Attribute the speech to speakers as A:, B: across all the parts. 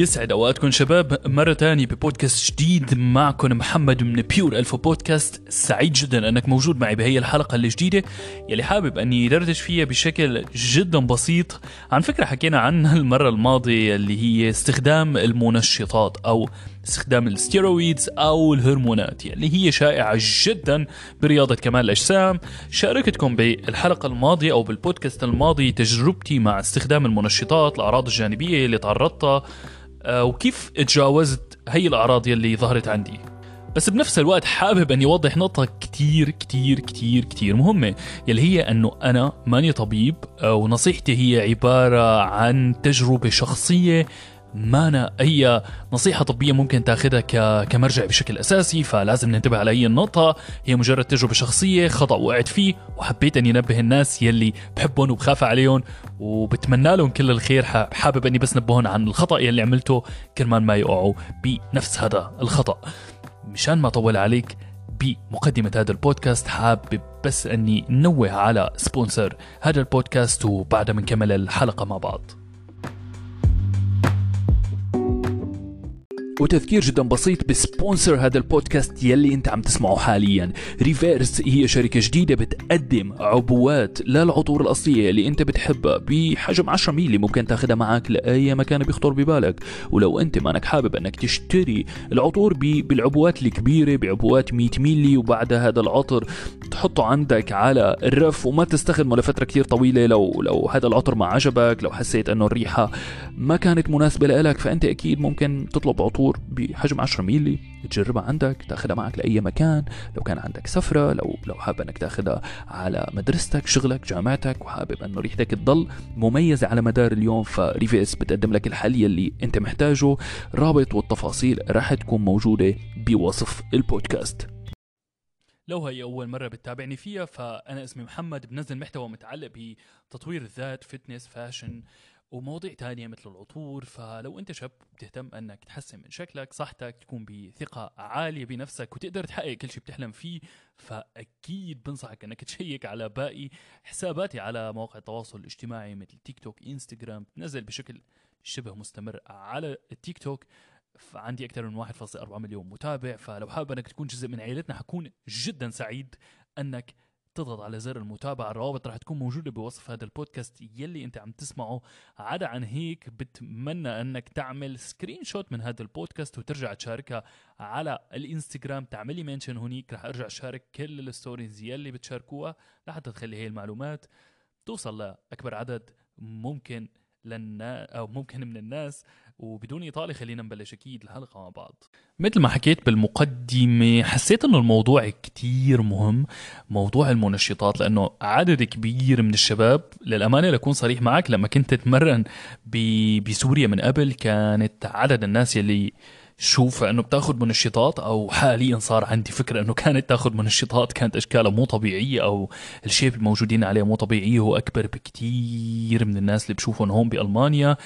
A: يسعد أوقاتكم شباب. مرة تانية ببودكاست جديد معكم محمد من Pure Alpha بودكاست سعيد جدا أنك موجود معي بهي الحلقة الجديدة. يلي حابب أني دردش فيها بشكل جدا بسيط. عن فكرة حكينا عنها المرة الماضية اللي هي استخدام المنشطات أو استخدام ال steroids أو الهرمونات اللي هي شائعة جدا برياضة كمال الأجسام. شاركتكم بالحلقة الماضية أو بالبودكاست الماضي تجربتي مع استخدام المنشطات الأعراض الجانبية اللي تعرضتها وكيف تجاوزت هي الأعراض يلي ظهرت عندي. بس بنفس الوقت حابب أني أوضح نقطة كتير كتير كتير كتير مهمة يلي هي أنه أنا ماني طبيب آه، ونصيحتي هي عبارة عن تجربة شخصية ما أنا أي نصيحة طبية ممكن تاخذها كمرجع بشكل أساسي فلازم ننتبه على أي النقطة هي مجرد تجربة شخصية خطأ وقعت فيه وحبيت أني أنبه الناس يلي بحبهم وبخاف عليهم وبتمنى لهم كل الخير حابب أني بس نبههم عن الخطأ يلي عملته كرمال ما يقعوا بنفس هذا الخطأ. مشان ما أطول عليك بمقدمة هذا البودكاست حابب بس أني نوه على sponsor هذا البودكاست وبعدها بنكمل الحلقة مع بعض. وتذكير جدا بسيط ب sponsor هذا البودكاست يلي أنت عم تسمعه حاليا. ريفيس هي شركة جديدة بتقدم عبوات للعطور الأصلية اللي أنت بتحبها بحجم 10 ميلي. ممكن تاخذها معك لأي مكان بيخطر ببالك. ولو أنت مانك حابب أنك تشتري العطور بالعبوات الكبيرة بعبوات 100 ميلي وبعدها هذا العطر تحطه عندك على الرف وما تستخدمه لفترة كثير طويلة. لو لو هذا العطر ما عجبك لو حسيت أنه الريحة ما كانت مناسبة لك فأنت أكيد ممكن تطلب عطور عطور بحجم 10 ميلي تجربها عندك تاخذها معك لأي مكان. لو كان عندك سفرة لو لو حابب إنك تاخذها على مدرستك شغلك جامعتك وحابب إنه ريحتك تضل مميزة على مدار اليوم فريفيس بتقدم لك الحل يلي أنت محتاجه. رابط والتفاصيل راح تكون موجودة بوصف البودكاست. لو هي أول مرة بتتابعني فيها فأنا اسمي محمد بنزل محتوى متعلق بتطوير الذات fitness fashion ومواضيع تانية مثل العطور فلو أنت شاب بتهتم أنك تحسن من شكلك صحتك تكون بثقة عالية بنفسك وتقدر تحقق كل شيء بتحلم فيه فأكيد بنصحك أنك تشيك على باقي حساباتي على مواقع التواصل الاجتماعي مثل تيك توك إنستغرام. بنزل بشكل شبه مستمر على التيك توك فعندي أكثر من 1.4 مليون متابع. فلو حابب أنك تكون جزء من عائلتنا حكون جدا سعيد أنك تضغط على زر المتابعة. الروابط راح تكون موجودة بوصف هذا البودكاست يلي انت عم تسمعه. عدا عن هيك بتمنى انك تعمل screenshot من هذا البودكاست وترجع تشاركها على الانستغرام. تعملي mention هونيك راح ارجع أشارك كل ال stories يلي بتشاركوها لحتى تخلي هي المعلومات توصل لأكبر عدد ممكن للناس أو ممكن من الناس وبدون إطالة خلينا نبلش أكيد الحلقة مع بعض. مثل ما حكيت بالمقدمة حسيت إنه الموضوع كتير مهم موضوع المنشطات لأنه عدد كبير من الشباب للأمانة لكون صريح معك لما كنت أتمرن بسوريا من قبل كانت عدد الناس يلي شوف انه بتاخذ منشطات أو حاليا صار عندي فكرة انه كانت تاخذ منشطات كانت اشكالها مو طبيعية أو ال shape الموجودين عليه مو طبيعية هو اكبر بكتير من الناس اللي بشوفهم هون بألمانيا.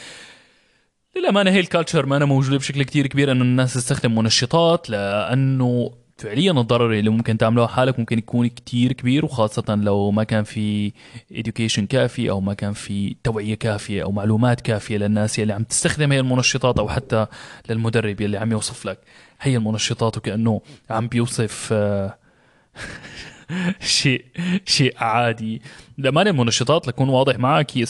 A: للأمانة هي ال culture مانا موجودة بشكل كتير كبير إنه الناس تستخدم منشطات لأنه فعليا الضرر اللي ممكن تعمله حالك ممكن يكون كتير كبير وخاصة لو ما كان في education كافي أو ما كان في توعية كافية أو معلومات كافية للناس اللي عم تستخدم هي المنشطات أو حتى للمدرب اللي عم يوصف لك. هي المنشطات وكأنه عم بيوصف آه، شيء شيء عادي. لما المنشطات لكون واضح معك هي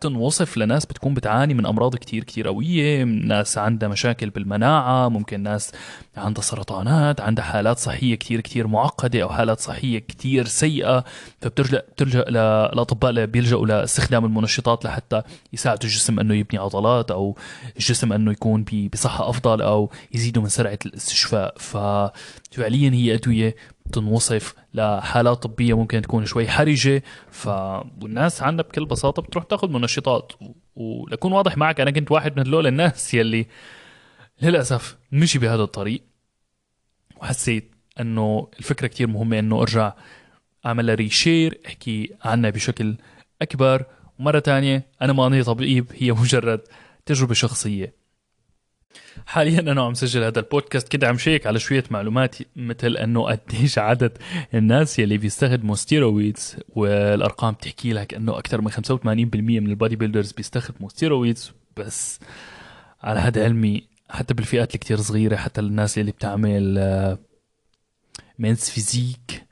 A: تنوصف لناس بتكون بتعاني من أمراض كتير كتير قويه ناس عندها مشاكل بالمناعة ممكن ناس عندها سرطانات عندها حالات صحية كتير كتير معقدة أو حالات صحية كتير سيئة. فبترجع بتلجأ للاطباء بيلجأوا لاستخدام المنشطات لحتى يساعدوا الجسم إنه يبني عضلات أو الجسم إنه يكون بصحة أفضل أو يزيدوا من سرعة الاستشفاء. ففعليا هي أدوية تنوصف لحالات طبية ممكن تكون شوي حرجة ف والناس عندها بكل بساطة بتروح تاخذ منشطات. ولكون واضح معك أنا كنت واحد من هذول الناس يلي للأسف مشي بهذا الطريق وحسيت إنه الفكرة كتير مهمة إنه أرجع أعمل ريشير أحكي عنها بشكل أكبر. ومرة تانية أنا ماني طبيب هي مجرد تجربة شخصية. حاليا أنا عم سجل هذا البودكاست كده عم شيك على شوية معلومات مثل أنه قديش عدد الناس يلي بيستخدموا steroids والأرقام بتحكي لك أنه أكثر من 85% من ال bodybuilders بيستخدموا steroids بس على هذا علمي حتى بالفئات الكتير صغيرة حتى الناس اللي بتعمل men's physique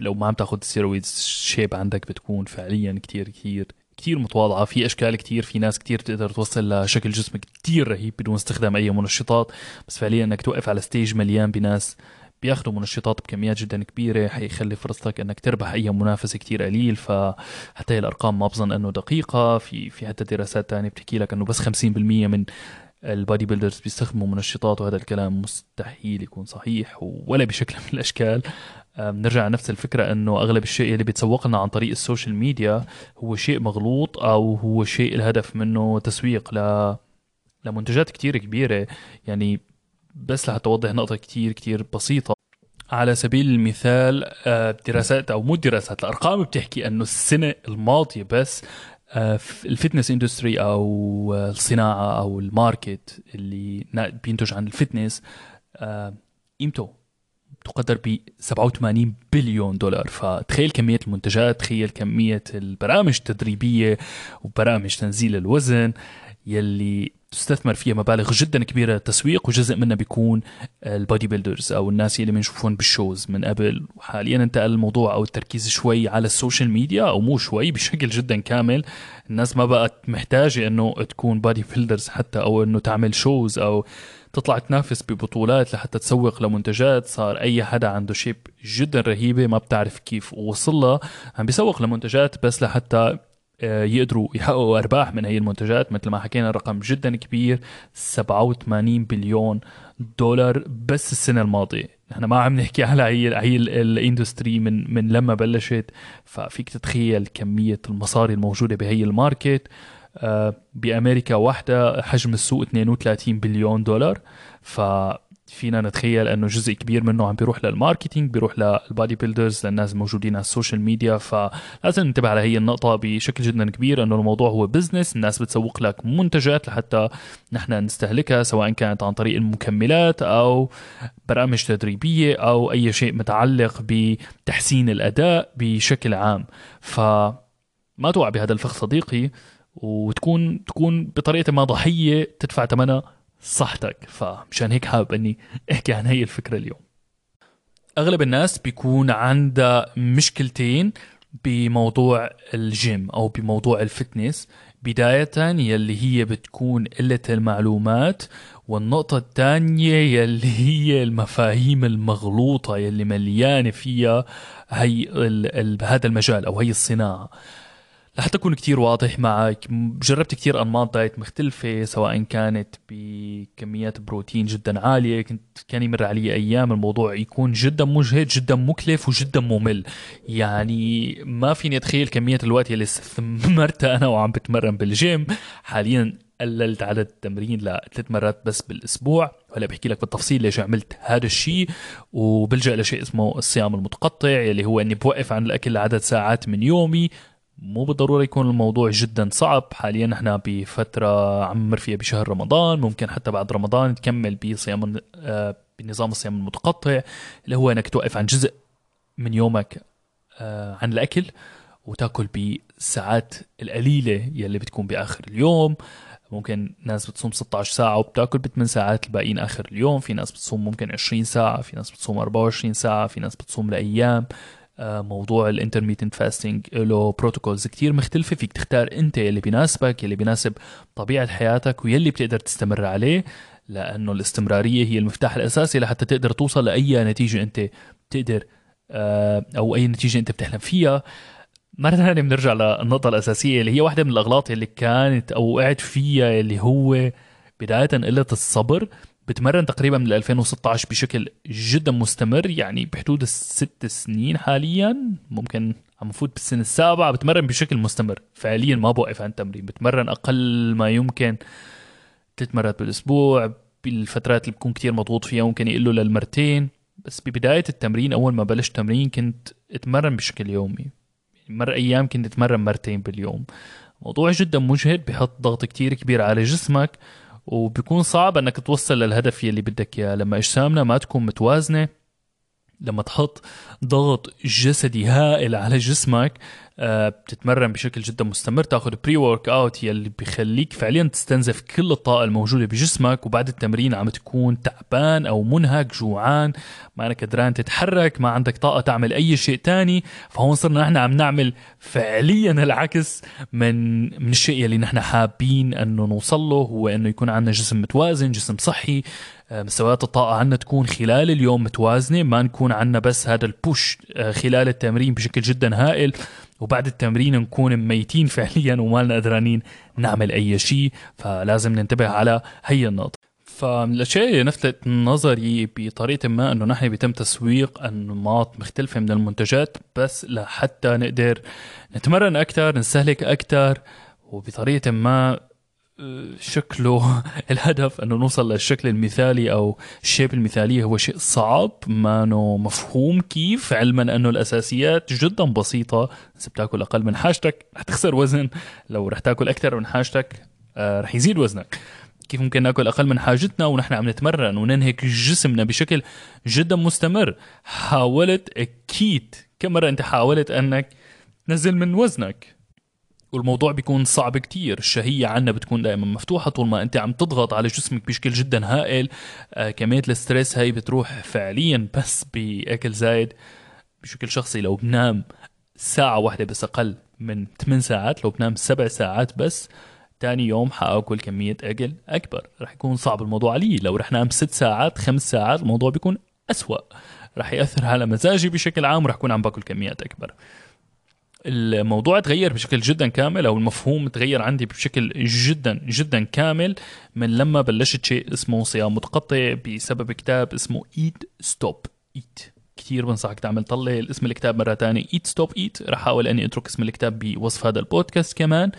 A: لو ما عم تاخذ steroids ال shape عندك بتكون فعليا كتير كتير. كتير متواضعة في أشكال كتير في ناس كتير تقدر توصل لشكل جسم كتير رهيب بدون استخدام أي منشطات بس فعليا أنك توقف على stage مليان بناس بياخذوا منشطات بكميات جدا كبيرة حيخلي فرصتك إنك تربح أي منافس كتير قليل فحتى هي الأرقام ما بظن إنه دقيقة. في في حتى دراسات تانية بتحكي لك إنه بس 50% من ال bodybuilders بيستخدموا منشطات وهذا الكلام مستحيل يكون صحيح ولا بشكل من الأشكال. نرجع لنفس الفكرة إنه أغلب الشيء اللي بيتسوق لنا عن طريق ال social media هو شيء مغلوط أو هو شيء الهدف منه تسويق ل لمنتجات كتير كبيرة. يعني بس لحتى اوضح نقطة كتير كتير بسيطة. على سبيل المثال آه، دراسات أو مو دراسات الأرقام بتحكي إنه السنة الماضية بس آه، ال fitness industry أو الصناعة أو ال market اللي بينتج عن ال fitness قيمته تقدر ب 87 بليون دولار. فتخيل كمية المنتجات تخيل كمية البرامج التدريبية وبرامج تنزيل الوزن. يلي تستثمر فيها مبالغ جدا كبيرة للتسويق وجزء منها بيكون ال bodybuilders أو الناس اللي بنشوفهم بال shows من قبل. وحاليا انتقل الموضوع أو التركيز شوي على ال social media أو مو شوي بشكل جدا كامل. الناس ما بقت محتاجة إنه تكون bodybuilders حتى أو إنه تعمل shows أو تطلع تنافس ببطولات لحتى تسوق لمنتجات. صار أي حدا عنده shape جدا رهيبة ما بتعرف كيف وصل لها عم بيسوق لمنتجات بس لحتى يقدروا يحققوا أرباح من هي المنتجات. مثل ما حكينا رقم جدا كبير 87 بليون دولار بس السنة الماضية. نحن ما عم نحكي على هي هي ال industry من من لما بلشت. ففيك تتخيل كمية المصاري الموجودة بهي ال market. آه، بأمريكا واحدة حجم السوق 32 بليون دولار. ف فينا نتخيل أنه جزء كبير منه عم بيروح لل marketing بيروح لل bodybuilders للناس الموجودين على ال social media فلازم ننتبه على هي النقطة بشكل جدا كبير أنه الموضوع هو business الناس بتسوق لك منتجات لحتى نحن نستهلكها سواء كانت عن طريق المكملات أو برامج تدريبية أو أي شيء متعلق بتحسين الأداء بشكل عام. ف ما توقع بهذا الفخ صديقي وتكون تكون بطريقة ما ضحيه تدفع ثمنها صحتك. فمشان هيك حابب إني أحكي عن هي الفكرة اليوم. أغلب الناس بيكون عندها مشكلتين بموضوع الجيم أو بموضوع ال fitness. بداية يلي هي بتكون قلة المعلومات والنقطة الثانية يلي هي المفاهيم المغلوطة يلي مليانة فيها هي هذا المجال أو هي الصناعة. لحتى أكون كتير واضح معك. جربت كتير أنماط دايت مختلفة سواء كانت بكميات بروتين جدا عالية كنت كان يمر علي أيام الموضوع يكون جدا مجهد جدا مكلف وجدا ممل. يعني ما فيني أتخيل كمية الوقت اللي استثمرتها أنا وعم بتمرن بالجيم. حاليا قللت عدد التمرين لثلاث مرات بس بالأسبوع. وهلا بحكي لك بالتفصيل ليش عملت هذا الشيء. وبلجأ لشيء اسمه الصيام المتقطع اللي هو إني بوقف عن الأكل لعدد ساعات من يومي. مو بالضرورة يكون الموضوع جدا صعب. حاليا نحن بفترة عم فيها بشهر رمضان. ممكن حتى بعد رمضان تكمل بصيام آه، بنظام الصيام المتقطع اللي هو إنك توقف عن جزء من يومك آه، عن الأكل وتأكل بالساعات القليلة يلي بتكون بآخر اليوم. ممكن ناس بتصوم 16 ساعة وبتأكل ب 8 ساعات الباقيين آخر اليوم. في ناس بتصوم ممكن 20 ساعة في ناس بتصوم 24 ساعة في ناس بتصوم لأيام. موضوع ال intermittent fasting له protocols كتير مختلفة. فيك تختار انت اللي بيناسبك اللي بيناسب طبيعة حياتك ويلي بتقدر تستمر عليه لأنه الاستمرارية هي المفتاح الأساسي لحتى تقدر توصل لأي نتيجة انت بتقدر آه، أو أي نتيجة انت بتحلم فيها. مرة ثانية بنرجع للنقطة الأساسية اللي هي واحدة من الأغلاط اللي كانت أو وقعت فيها اللي هو بداية قلة الصبر. بتمرن تقريبا من 2016 بشكل جدا مستمر يعني بحدود الست سنين حاليا. ممكن عم نفوت بالسنه السابعه بتمرن بشكل مستمر. فعليا ما بوقف عن التمرين بتمرن أقل ما يمكن ثلاث مرات بالأسبوع. بالفترات اللي بكون كتير مضغوط فيها ممكن يقلوا للمرتين. بس ببداية التمرين أول ما بلشت تمرين كنت أتمرن بشكل يومي. مر أيام كنت أتمرن مرتين باليوم. موضوع جدا مجهد بحط ضغط كتير كبير على جسمك. وبيكون صعب إنك توصل للهدف يلي بدك إياه. لما أجسامنا ما تكون متوازنة لما تحط ضغط جسدي هائل على جسمك بتتمرن بشكل جدا مستمر تاخذ pre-workout يلي بيخليك فعليا تستنزف كل الطاقة الموجودة بجسمك وبعد التمرين عم تكون تعبان أو منهك جوعان ما انك قدران تتحرك ما عندك طاقة تعمل أي شيء تاني. فهون صرنا نحن عم نعمل فعليا العكس من من الشيء يلي نحن حابين إنه نوصل له هو إنه يكون عندنا جسم متوازن جسم صحي. آه، مستويات الطاقة عندنا تكون خلال اليوم متوازنة ما نكون عندنا بس هذا البوش آه، خلال التمرين بشكل جدا هائل. وبعد التمرين نكون ميتين فعليا وما لنا قدرانين نعمل أي شيء فلازم ننتبه على هي النقطة. فمن الاشياء اللي نفتت نظري بطريقة ما إنه نحن بيتم تسويق أنماط مختلفة من المنتجات بس لحتى نقدر نتمرن أكثر نستهلك أكثر وبطريقة ما شكله الهدف أنه نوصل للشكل المثالي أو الشيب المثالية هو شيء صعب ما مفهوم كيف علما أنه الأساسيات جدا بسيطة. إذا بتاكل أقل من حاجتك رح تخسر وزن لو رح تاكل أكثر من حاجتك آه، رح يزيد وزنك. كيف ممكن ناكل أقل من حاجتنا ونحن عم نتمرن وننهك جسمنا بشكل جدا مستمر؟ حاولت أكيد كم مرة أنت حاولت أنك تنزل من وزنك؟ والموضوع بيكون صعب كتير. الشهية عنا بتكون دائما مفتوحة طول ما أنت عم تضغط على جسمك بشكل جدا هائل. آه كمية الستريس هاي بتروح فعليا بس بأكل زايد بشكل شخصي. لو بنام ساعة واحدة بس أقل من 8 ساعات لو بنام 7 ساعات بس تاني يوم حأكل كمية أكل أكبر. رح يكون صعب الموضوع علي. لو رح نام 6 ساعات 5 ساعات الموضوع بيكون أسوأ. رح يأثر على مزاجي بشكل عام ورح أكون عم باكل كميات أكبر. الموضوع تغير بشكل جدا كامل أو المفهوم تغير عندي بشكل جدا جدا كامل من لما بلشت شيء اسمه صيام متقطع بسبب كتاب اسمه Eat Stop Eat كثير بنصحك تعمل طلع اسم الكتاب مرة ثانية Eat Stop Eat رح أحاول أني أترك اسم الكتاب بوصف هذا البودكاست كمان. آه،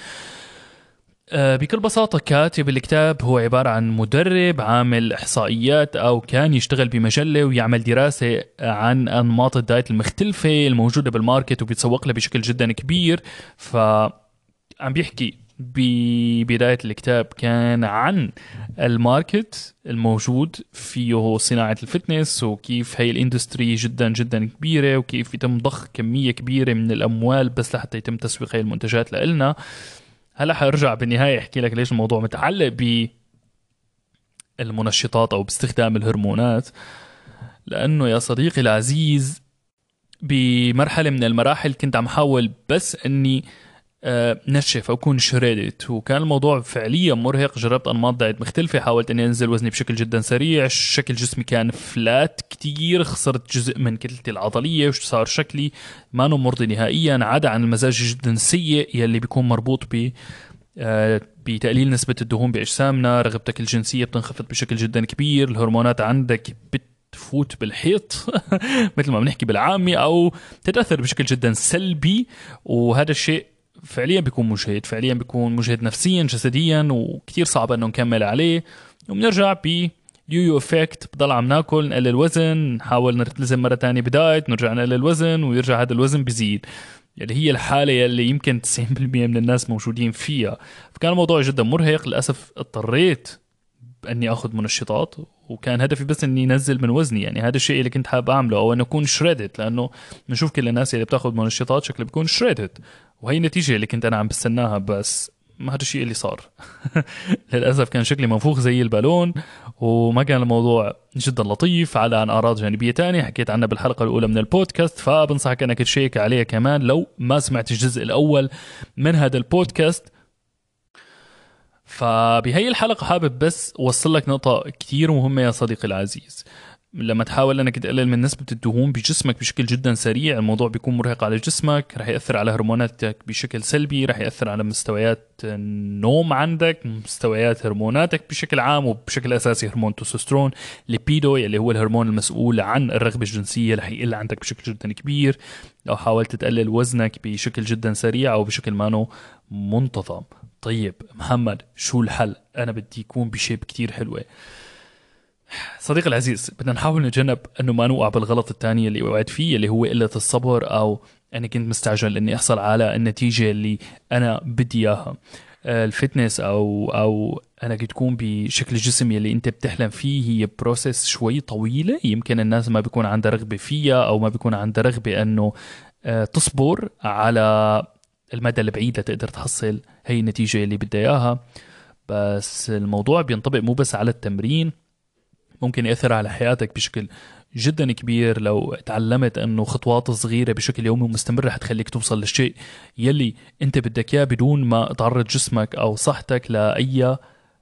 A: بكل بساطة كاتب الكتاب هو عبارة عن مدرب عامل إحصائيات أو كان يشتغل بمجلة ويعمل دراسة عن أنماط ال diet المختلفة الموجودة بال market وبيتسوق لها بشكل جدا كبير. ف عم بيحكي ببداية الكتاب كان عن ال market الموجود فيه صناعة ال fitness وكيف هي ال industry جدا جدا كبيرة وكيف يتم ضخ كمية كبيرة من الأموال بس لحتى يتم تسويق هي المنتجات لإلنا. هلا حارجع بالنهاية احكي لك ليش الموضوع متعلق ب المنشطات أو باستخدام الهرمونات. لأنه يا صديقي العزيز بمرحلة من المراحل كنت عم حاول بس إني آه، نشف أو أكون شريدت وكان الموضوع فعليا مرهق جربت أنماط دايت مختلفة حاولت إني أنزل وزني بشكل جدا سريع شكل جسمي كان فلات كتير خسرت جزء من كتلتي العضلية وصار شكلي. ما مرضي نهائيا عدا عن المزاج جدا سيء يلي بيكون مربوط ب آه، بتقليل نسبة الدهون بأجسامنا. رغبتك الجنسية بتنخفض بشكل جدا كبير. الهرمونات عندك بت تفوت بالحيط. مثل ما بنحكي بالعامي أو تتأثر بشكل جدا سلبي. وهذا الشيء فعليا بيكون مجهد. فعليا بيكون مجهد نفسيا جسديا وكتير صعب إنه نكمل عليه. وبنرجع ب yo-yo effect بضل عم ناكل نقلل وزن نحاول نلتزم مرة ثانية ب diet نرجع نقلل وزن ويرجع هذا الوزن اللي يعني هي الحالة يلي يمكن 90% من الناس موجودين فيها. فكان الموضوع جدا مرهق للأسف اضطريت إني آخذ منشطات وكان هدفي بس إني انزل من وزني. يعني هذا الشيء اللي كنت حابب أعمله أو إنه أكون shredded لأنه بنشوف كل الناس اللي بتاخذ منشطات شكله بيكون شريدت وهي النتيجة اللي كنت أنا عم بستناها بس ما هذا الشيء اللي صار. للأسف كان شكلي منفوخ زي البالون وما كان الموضوع جدا لطيف. على عن أعراض جانبية تانية حكيت عنها بالحلقة الأولى من البودكاست فبنصحك أنك تشيك عليها كمان لو ما سمعت الجزء الأول من هذا البودكاست. فبهي الحلقة حابب بس أوصل لك نقطة كتير مهمة يا صديقي العزيز. لما تحاول انك تقلل من نسبة الدهون بجسمك بشكل جدا سريع الموضوع بيكون مرهق على جسمك رح يأثر على هرموناتك بشكل سلبي رح يأثر على مستويات النوم عندك مستويات هرموناتك بشكل عام وبشكل أساسي هرمون تستوستيرون ليبيدو اللي هو الهرمون المسؤول عن الرغبة الجنسية رح يقل عندك بشكل جدا كبير. لو حاولت تقلل وزنك بشكل جدا سريع أو بشكل مانو منتظم. طيب محمد شو الحل؟ أنا بدي يكون بشيب كتير حلوة. صديقي العزيز بدنا نحاول نتجنب إنه ما نوقع بالغلط الثاني اللي وقعت فيه اللي هو قلة الصبر أو أنا كنت مستعجل إني أحصل على النتيجة اللي أنا بدي إياها. آه، ال fitness أو أو انك تكون بشكل الجسم يلي أنت بتحلم فيه هي process شوي طويلة. يمكن الناس ما بيكون عندها رغبة فيها أو ما بيكون عندها رغبة إنه آه، تصبر على المدى البعيد لتقدر تحصل هي النتيجة اللي بدها إياها. بس الموضوع بينطبق مو بس على التمرين ممكن يأثر على حياتك بشكل جدا كبير. لو تعلمت أنه خطوات صغيرة بشكل يومي ومستمر حتخليك توصل للشيء يلي أنت بدك إياه بدون ما تعرض جسمك أو صحتك لأي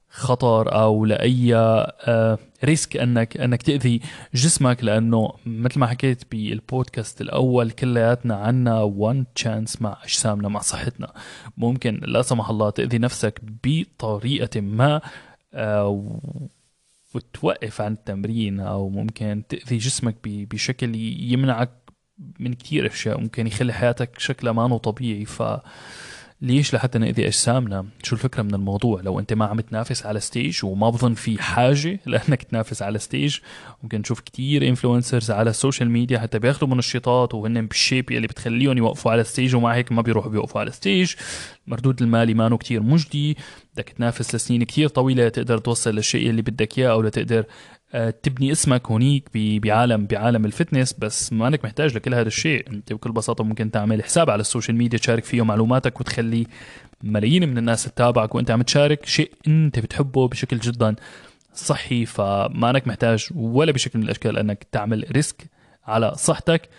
A: خطر أو لأي آه، risk أنك أنك تأذي جسمك. لأنه مثل ما حكيت بالبودكاست الأول كلياتنا عنا one chance مع أجسامنا مع صحتنا. ممكن لا سمح الله تأذي نفسك بطريقة ما وتوقف عن التمرين أو ممكن تأذي جسمك بشكل يمنعك من كتير أشياء ممكن يخلي حياتك شكلها ما طبيعي. ف ليش لحتى نأذي أجسامنا؟ شو الفكرة من الموضوع؟ لو أنت ما عم تنافس على stage وما بظن في حاجة لأنك تنافس على stage ممكن نشوف كتير influencers على ال social media حتى بياخذوا منشطات وهن بال shape اللي بتخليهم يوقفوا على stage ومع هيك ما بيروحوا بيوقفوا على stage المردود المالي مانو كتير مجدي بدك تنافس لسنين كتير طويلة تقدر توصل للشيء اللي بدك إياه أو لتقدر تبني اسمك هونيك بعالم بعالم ال fitness بس ما انك محتاج لكل هذا الشيء. انت بكل بساطة ممكن تعمل حساب على ال social media تشارك فيه معلوماتك وتخلي ملايين من الناس تتابعك وانت عم تشارك شيء انت بتحبه بشكل جدا صحي. فما انك محتاج ولا بشكل من الأشكال انك تعمل risk على صحتك.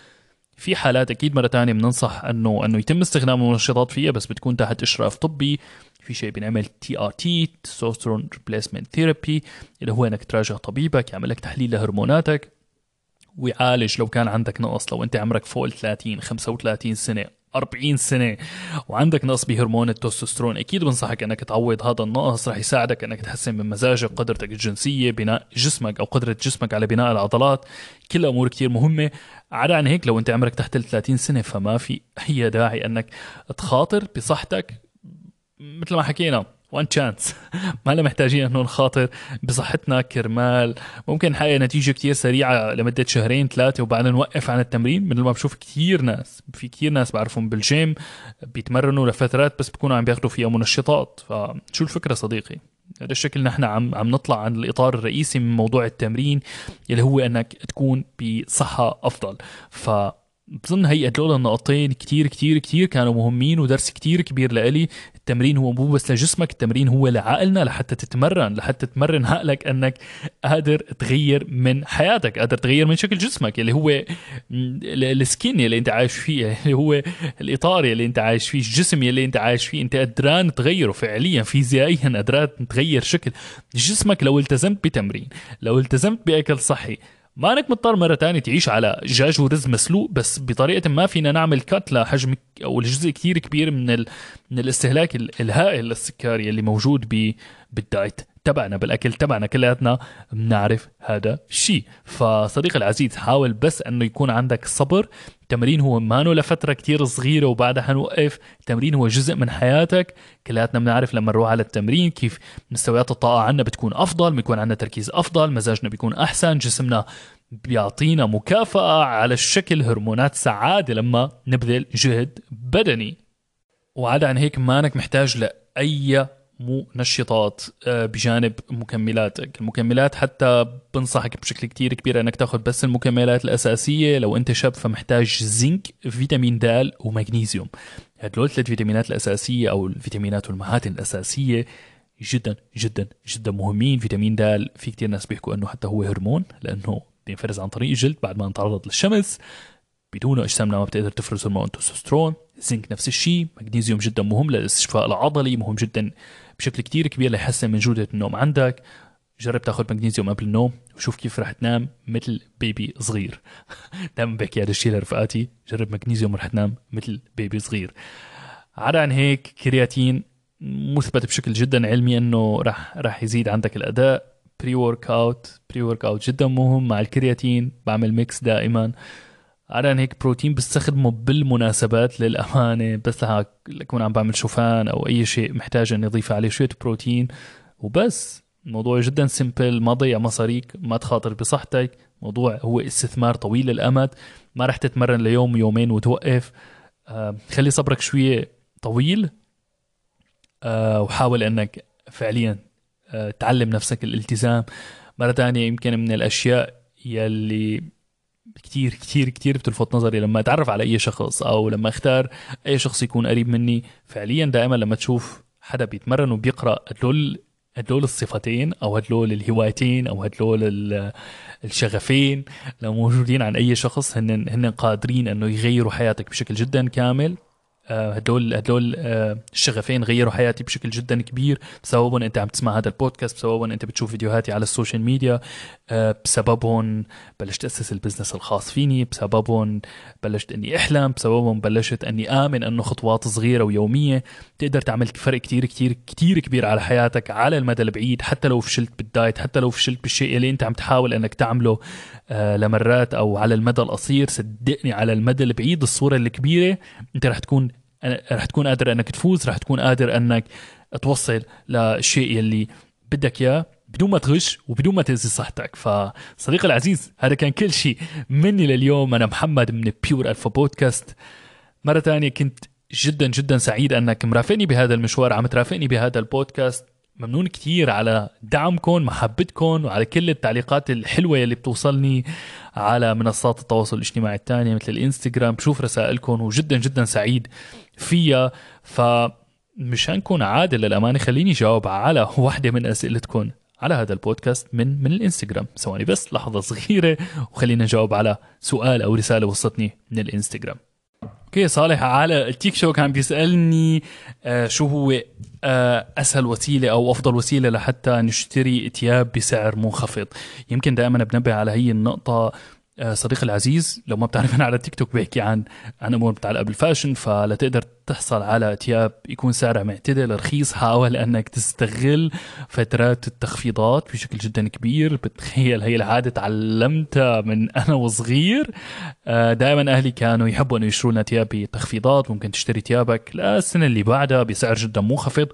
A: في حالات أكيد مرة ثانية بننصح انه إنه يتم استخدام المنشطات فيها بس بتكون تحت إشراف طبي. في شيء بنعمل TRT testosterone replacement therapy اللي هو إنك تراجع طبيبك يعمل لك تحليل لهرموناتك ويعالج لو كان عندك نقص لو أنت عمرك فوق ال 30 35 سنة. 40 سنة. وعندك نقص بهرمون التستوستيرون. أكيد بنصحك إنك تعوض هذا النقص. رح يساعدك إنك تحسن من مزاجك قدرتك الجنسية بناء جسمك أو قدرة جسمك على بناء العضلات. كل أمور كتير مهمة. عدا عن هيك لو أنت عمرك تحت ال 30 سنة فما في أي داعي إنك تخاطر بصحتك. مثل ما حكينا one chance ما لنا محتاجين إنه نخاطر بصحتنا. كرمال. ممكن نحقق نتيجة كتير سريعة لمدة شهرين ثلاثة وبعدين نوقف عن التمرين. مثل ما بشوف كثير ناس في كثير ناس بعرفهم بالجيم بيتمرنوا لفترات بس بيكونوا عم بياخذوا فيها منشطات. فشو الفكرة صديقي؟ هذا الشكل نحن عم عم نطلع عن الإطار الرئيسي من موضوع التمرين اللي هو إنك تكون بصحة أفضل. ف بظن هي هدول النقطتين كتير كتير كتير كانوا مهمين ودرس كتير كبير لإلي. التمرين هو مو بس لجسمك التمرين هو لعقلنا لحتى تتمرن لحتى تمرن عقلك إنك قادر تغير من حياتك قادر تغير من شكل جسمك اللي هو السكين اللي أنت عايش فيه اللي هو الإطار اللي أنت عايش فيه الجسم اللي أنت عايش فيه أنت قدران تغيره فعليا فيزيائيا قدران تغير شكل جسمك لو التزمت بتمرين لو التزمت بأكل صحي ما انك مضطر مرة تانية تعيش على دجاج ورز مسلوق بس بطريقة ما فينا نعمل cut لحجم أو الجزء كثير كبير من ال... من الاستهلاك الهائل للسكري اللي موجود ب... بال diet. تبعنا بالأكل تبعنا كلياتنا بنعرف هذا الشيء فصديقي العزيز حاول بس إنه يكون عندك صبر. التمرين هو مانو لفتره كتير صغيرة وبعدها حنوقف. التمرين هو جزء من حياتك. كلياتنا بنعرف لما نروح على التمرين كيف مستويات الطاقة عنا بتكون أفضل بيكون عندنا تركيز أفضل مزاجنا بيكون أحسن جسمنا بيعطينا مكافأة على الشكل هرمونات سعادة لما نبذل جهد بدني. وعدا عن هيك مانك محتاج لأي منشطات آه، بجانب مكملاتك. المكملات حتى بنصحك بشكل كتير كبير إنك تاخذ بس المكملات الأساسية لو أنت شاب فمحتاج زنك فيتامين د ومغنيسيوم. هدول الثلاث فيتامينات الأساسية أو الفيتامينات والمعادن الأساسية جدا جدا جدا مهمين. فيتامين د في كتير ناس بيحكوا إنه حتى هو هرمون لأنه بينفرز عن طريق الجلد بعد ما نتعرض للشمس. بدونه أجسامنا ما بتقدر تفرز هرمون التستوستيرون. زنك نفس الشيء. مغنيسيوم جدا مهم للاستشفاء العضلي مهم جدا بشكل كتير كبير ليحسن من جودة النوم. عندك جرب تاخذ مغنيسيوم قبل النوم وشوف كيف رح تنام مثل بيبي صغير. دائما بحكي هذا الشيء لرفقاتي جرب مغنيسيوم ورح تنام مثل baby صغير. عدا عن هيك كرياتين مثبت بشكل جدا علمي إنه رح رح يزيد عندك الأداء. بري ورك اوت بري ورك اوت جدا مهم مع الكرياتين بعمل mix دائما. عادة هيك بروتين بستخدمه بالمناسبات للأمانة بس لكون عم بعمل شوفان أو أي شيء محتاج إني أضيف عليه شوية بروتين. وبس الموضوع جدا simple ما ضيع مصاريك ما تخاطر بصحتك. موضوع هو استثمار طويل الأمد ما رح تتمرن ليوم يومين وتوقف. آه خلي صبرك شوية طويل. آه وحاول أنك فعليا آه تعلم نفسك الالتزام. مرة ثانية يمكن من الأشياء يلي كتير كتير كتير بتلفت نظري لما أتعرف على أي شخص أو لما أختار أي شخص يكون قريب مني. فعليا دائما لما تشوف حدا بيتمرن وبيقرأ هدول هدول الصفتين أو هدول الهوايتين أو هدول الشغفين لو موجودين عن أي شخص هن هن قادرين إنه يغيروا حياتك بشكل جدا كامل. آه، هدول هدول آه، الشغفين غيروا حياتي بشكل جدا كبير. بسببهم أنت عم تسمع هذا البودكاست بسببهم أنت بتشوف فيديوهاتي على ال social media. بسببهم بلشت أسس ال business الخاص فيني بسببهم بلشت إني أحلم بسببهم بلشت إني آمن إنه خطوات صغيرة ويومية تقدر تعمل فرق كتير كتير كتير كبير على حياتك على المدى البعيد حتى لو فشلت بال diet حتى لو فشلت بالشيء اللي أنت عم تحاول إنك تعمله. لمرات أو على المدى القصير صدقني على المدى البعيد الصورة الكبيرة أنت رح تكون رح تكون قادر إنك تفوز رح تكون قادر إنك توصل للشيء يلي بدك إياه. بدون ما تغش وبدون ما تأذي صحتك. فصديقي العزيز هذا كان كل شيء مني لليوم. أنا محمد من بيور ألفا بودكاست مرة ثانية كنت جدا جدا سعيد أنك مرافقني بهذا المشوار عم ترافقني بهذا البودكاست. ممنون كثير على دعمكم محبتكم وعلى كل التعليقات الحلوة اللي بتوصلني على منصات التواصل الاجتماعي الثانية مثل الإنستغرام. بشوف رسائلكم وجدا جدا سعيد فيها ف مشان نكون عادل للأمانة خليني جاوب على واحدة من أسئلتكم. على هذا البودكاست من من الإنستغرام. ثواني بس لحظة صغيرة وخلينا نجاوب على سؤال أو رسالة وصلتني من الإنستغرام. okay صالح على التيك شو كان بيسألني آه شو هو آه أسهل وسيلة أو أفضل وسيلة لحتى نشتري ثياب بسعر منخفض؟ يمكن دائما بنبه على هي النقطة. صديقي العزيز لو ما بتعرف أنا على تيك توك بحكي عن عن امور بتعلق بالفاشن فلتقدر تحصل على ثياب يكون سعرها معتدل رخيص حاول إنك تستغل فترات التخفيضات بشكل جدا كبير. بتخيل هي العادة تعلمتها من أنا وصغير. آه، دائما أهلي كانوا يحبوا إنه يشتروا لنا ثياب بتخفيضات ممكن تشتري ثيابك للسنه اللي بعدها بسعر جدا منخفض.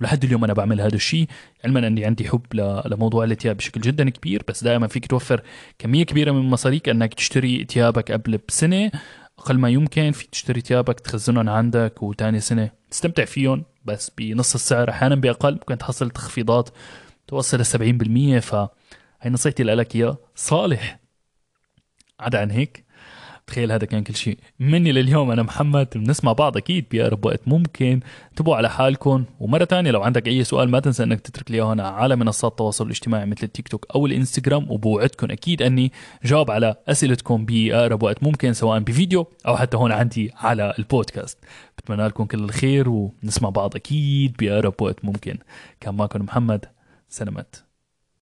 A: لحد اليوم أنا بعمل هذا الشيء. علما أني عندي حب لموضوع الثياب بشكل جدا كبير بس دائما فيك توفر كمية كبيرة من مصاريك أنك تشتري ثيابك قبل بسنة. أقل ما يمكن فيك تشتري ثيابك تخزنهم عندك وتاني سنة تستمتع فيهم بس بنص السعر أحيانا بأقل. ممكن تحصل تخفيضات توصل ل 70% فهي نصيحتي لك يا صالح. عدا عن هيك. تخيل هذا كان كل شيء. مني لليوم أنا محمد بنسمع بعض أكيد باقرب وقت ممكن. انتبهوا على حالكم. ومرة ثانية لو عندك أي سؤال ما تنسى إنك تترك لي هنا على منصات التواصل الاجتماعي مثل التيك توك أو الإنستغرام. وبوعدكم أكيد أني جاوب على أسئلتكم باقرب وقت ممكن سواء بفيديو أو حتى هون عندي على البودكاست. بتمنى لكم كل الخير ونسمع بعض أكيد باقرب وقت ممكن. كان معكم محمد سلامات.